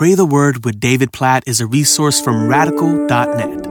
Pray the Word with David Platt is a resource from radical.net.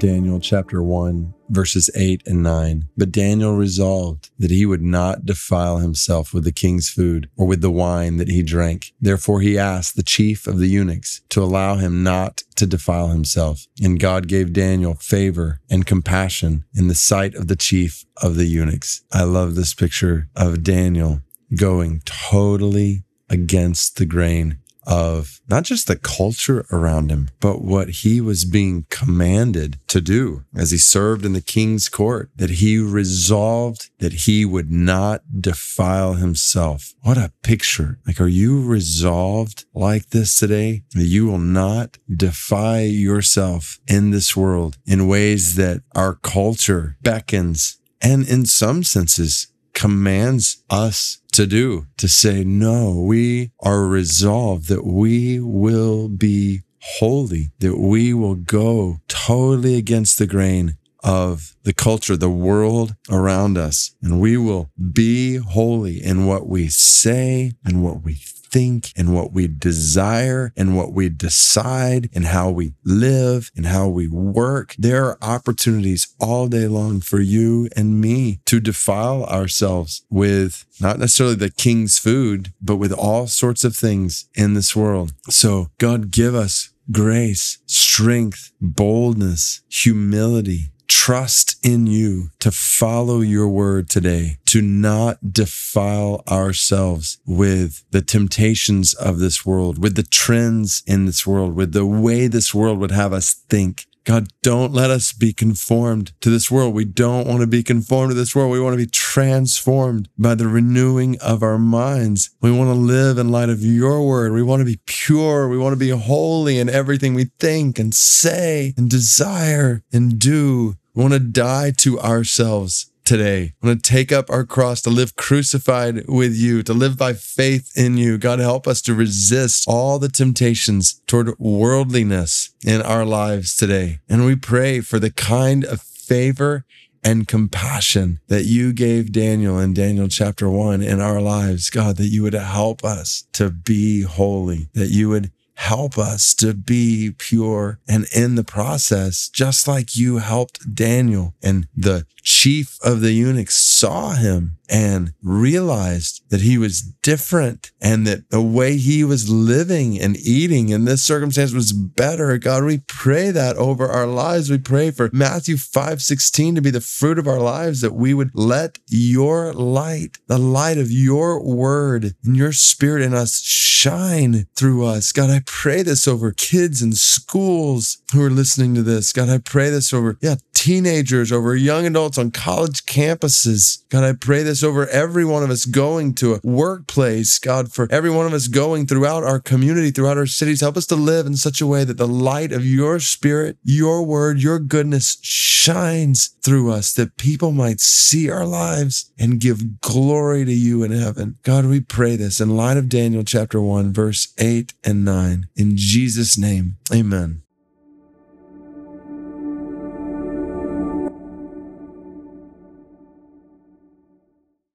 Daniel chapter 1, verses 8 and 9. But Daniel resolved that he would not defile himself with the king's food or with the wine that he drank. Therefore he asked the chief of the eunuchs to allow him not to defile himself. And God gave Daniel favor and compassion in the sight of the chief of the eunuchs. I love this picture of Daniel going totally against the grain of not just the culture around him, but what he was being commanded to do as he served in the king's court, that he resolved that he would not defile himself. What a picture. Like, are you resolved like this today? That you will not defy yourself in this world in ways that our culture beckons and in some senses commands us to do, to say, no, we are resolved that we will be holy, that we will go totally against the grain of the culture, the world around us, and we will be holy in what we say and what we think and what we desire and what we decide and how we live and how we work. There are opportunities all day long for you and me to defile ourselves with not necessarily the king's food, but with all sorts of things in this world. So God give us grace, strength, boldness, humility, trust in you to follow your word today, to not defile ourselves with the temptations of this world, with the trends in this world, with the way this world would have us think. God, don't let us be conformed to this world. We don't want to be conformed to this world. We want to be transformed by the renewing of our minds. We want to live in light of your word. We want to be pure. We want to be holy in everything we think and say and desire and do. We want to die to ourselves today. We want to take up our cross to live crucified with you, to live by faith in you. God, help us to resist all the temptations toward worldliness in our lives today. And we pray for the kind of favor and compassion that you gave Daniel in Daniel chapter one in our lives. God, that you would help us to be holy, that you would help us to be pure and in the process, just like you helped Daniel and the chief of the eunuchs saw him and realized that he was different and that the way he was living and eating in this circumstance was better. God, we pray that over our lives. We pray for Matthew 5 16 to be the fruit of our lives, that we would let your light, the light of your word and your spirit in us shine through us. God, I pray this over kids in schools who are listening to this. God, I pray this over, yeah, teenagers, over young adults on college campuses. God, I pray this over every one of us going to a workplace. God, for every one of us going throughout our community, throughout our cities, help us to live in such a way that the light of your spirit, your word, your goodness shines through us, that people might see our lives and give glory to you in heaven. God, we pray this in light of Daniel chapter 1, verse 8 and 9. In Jesus' name, amen.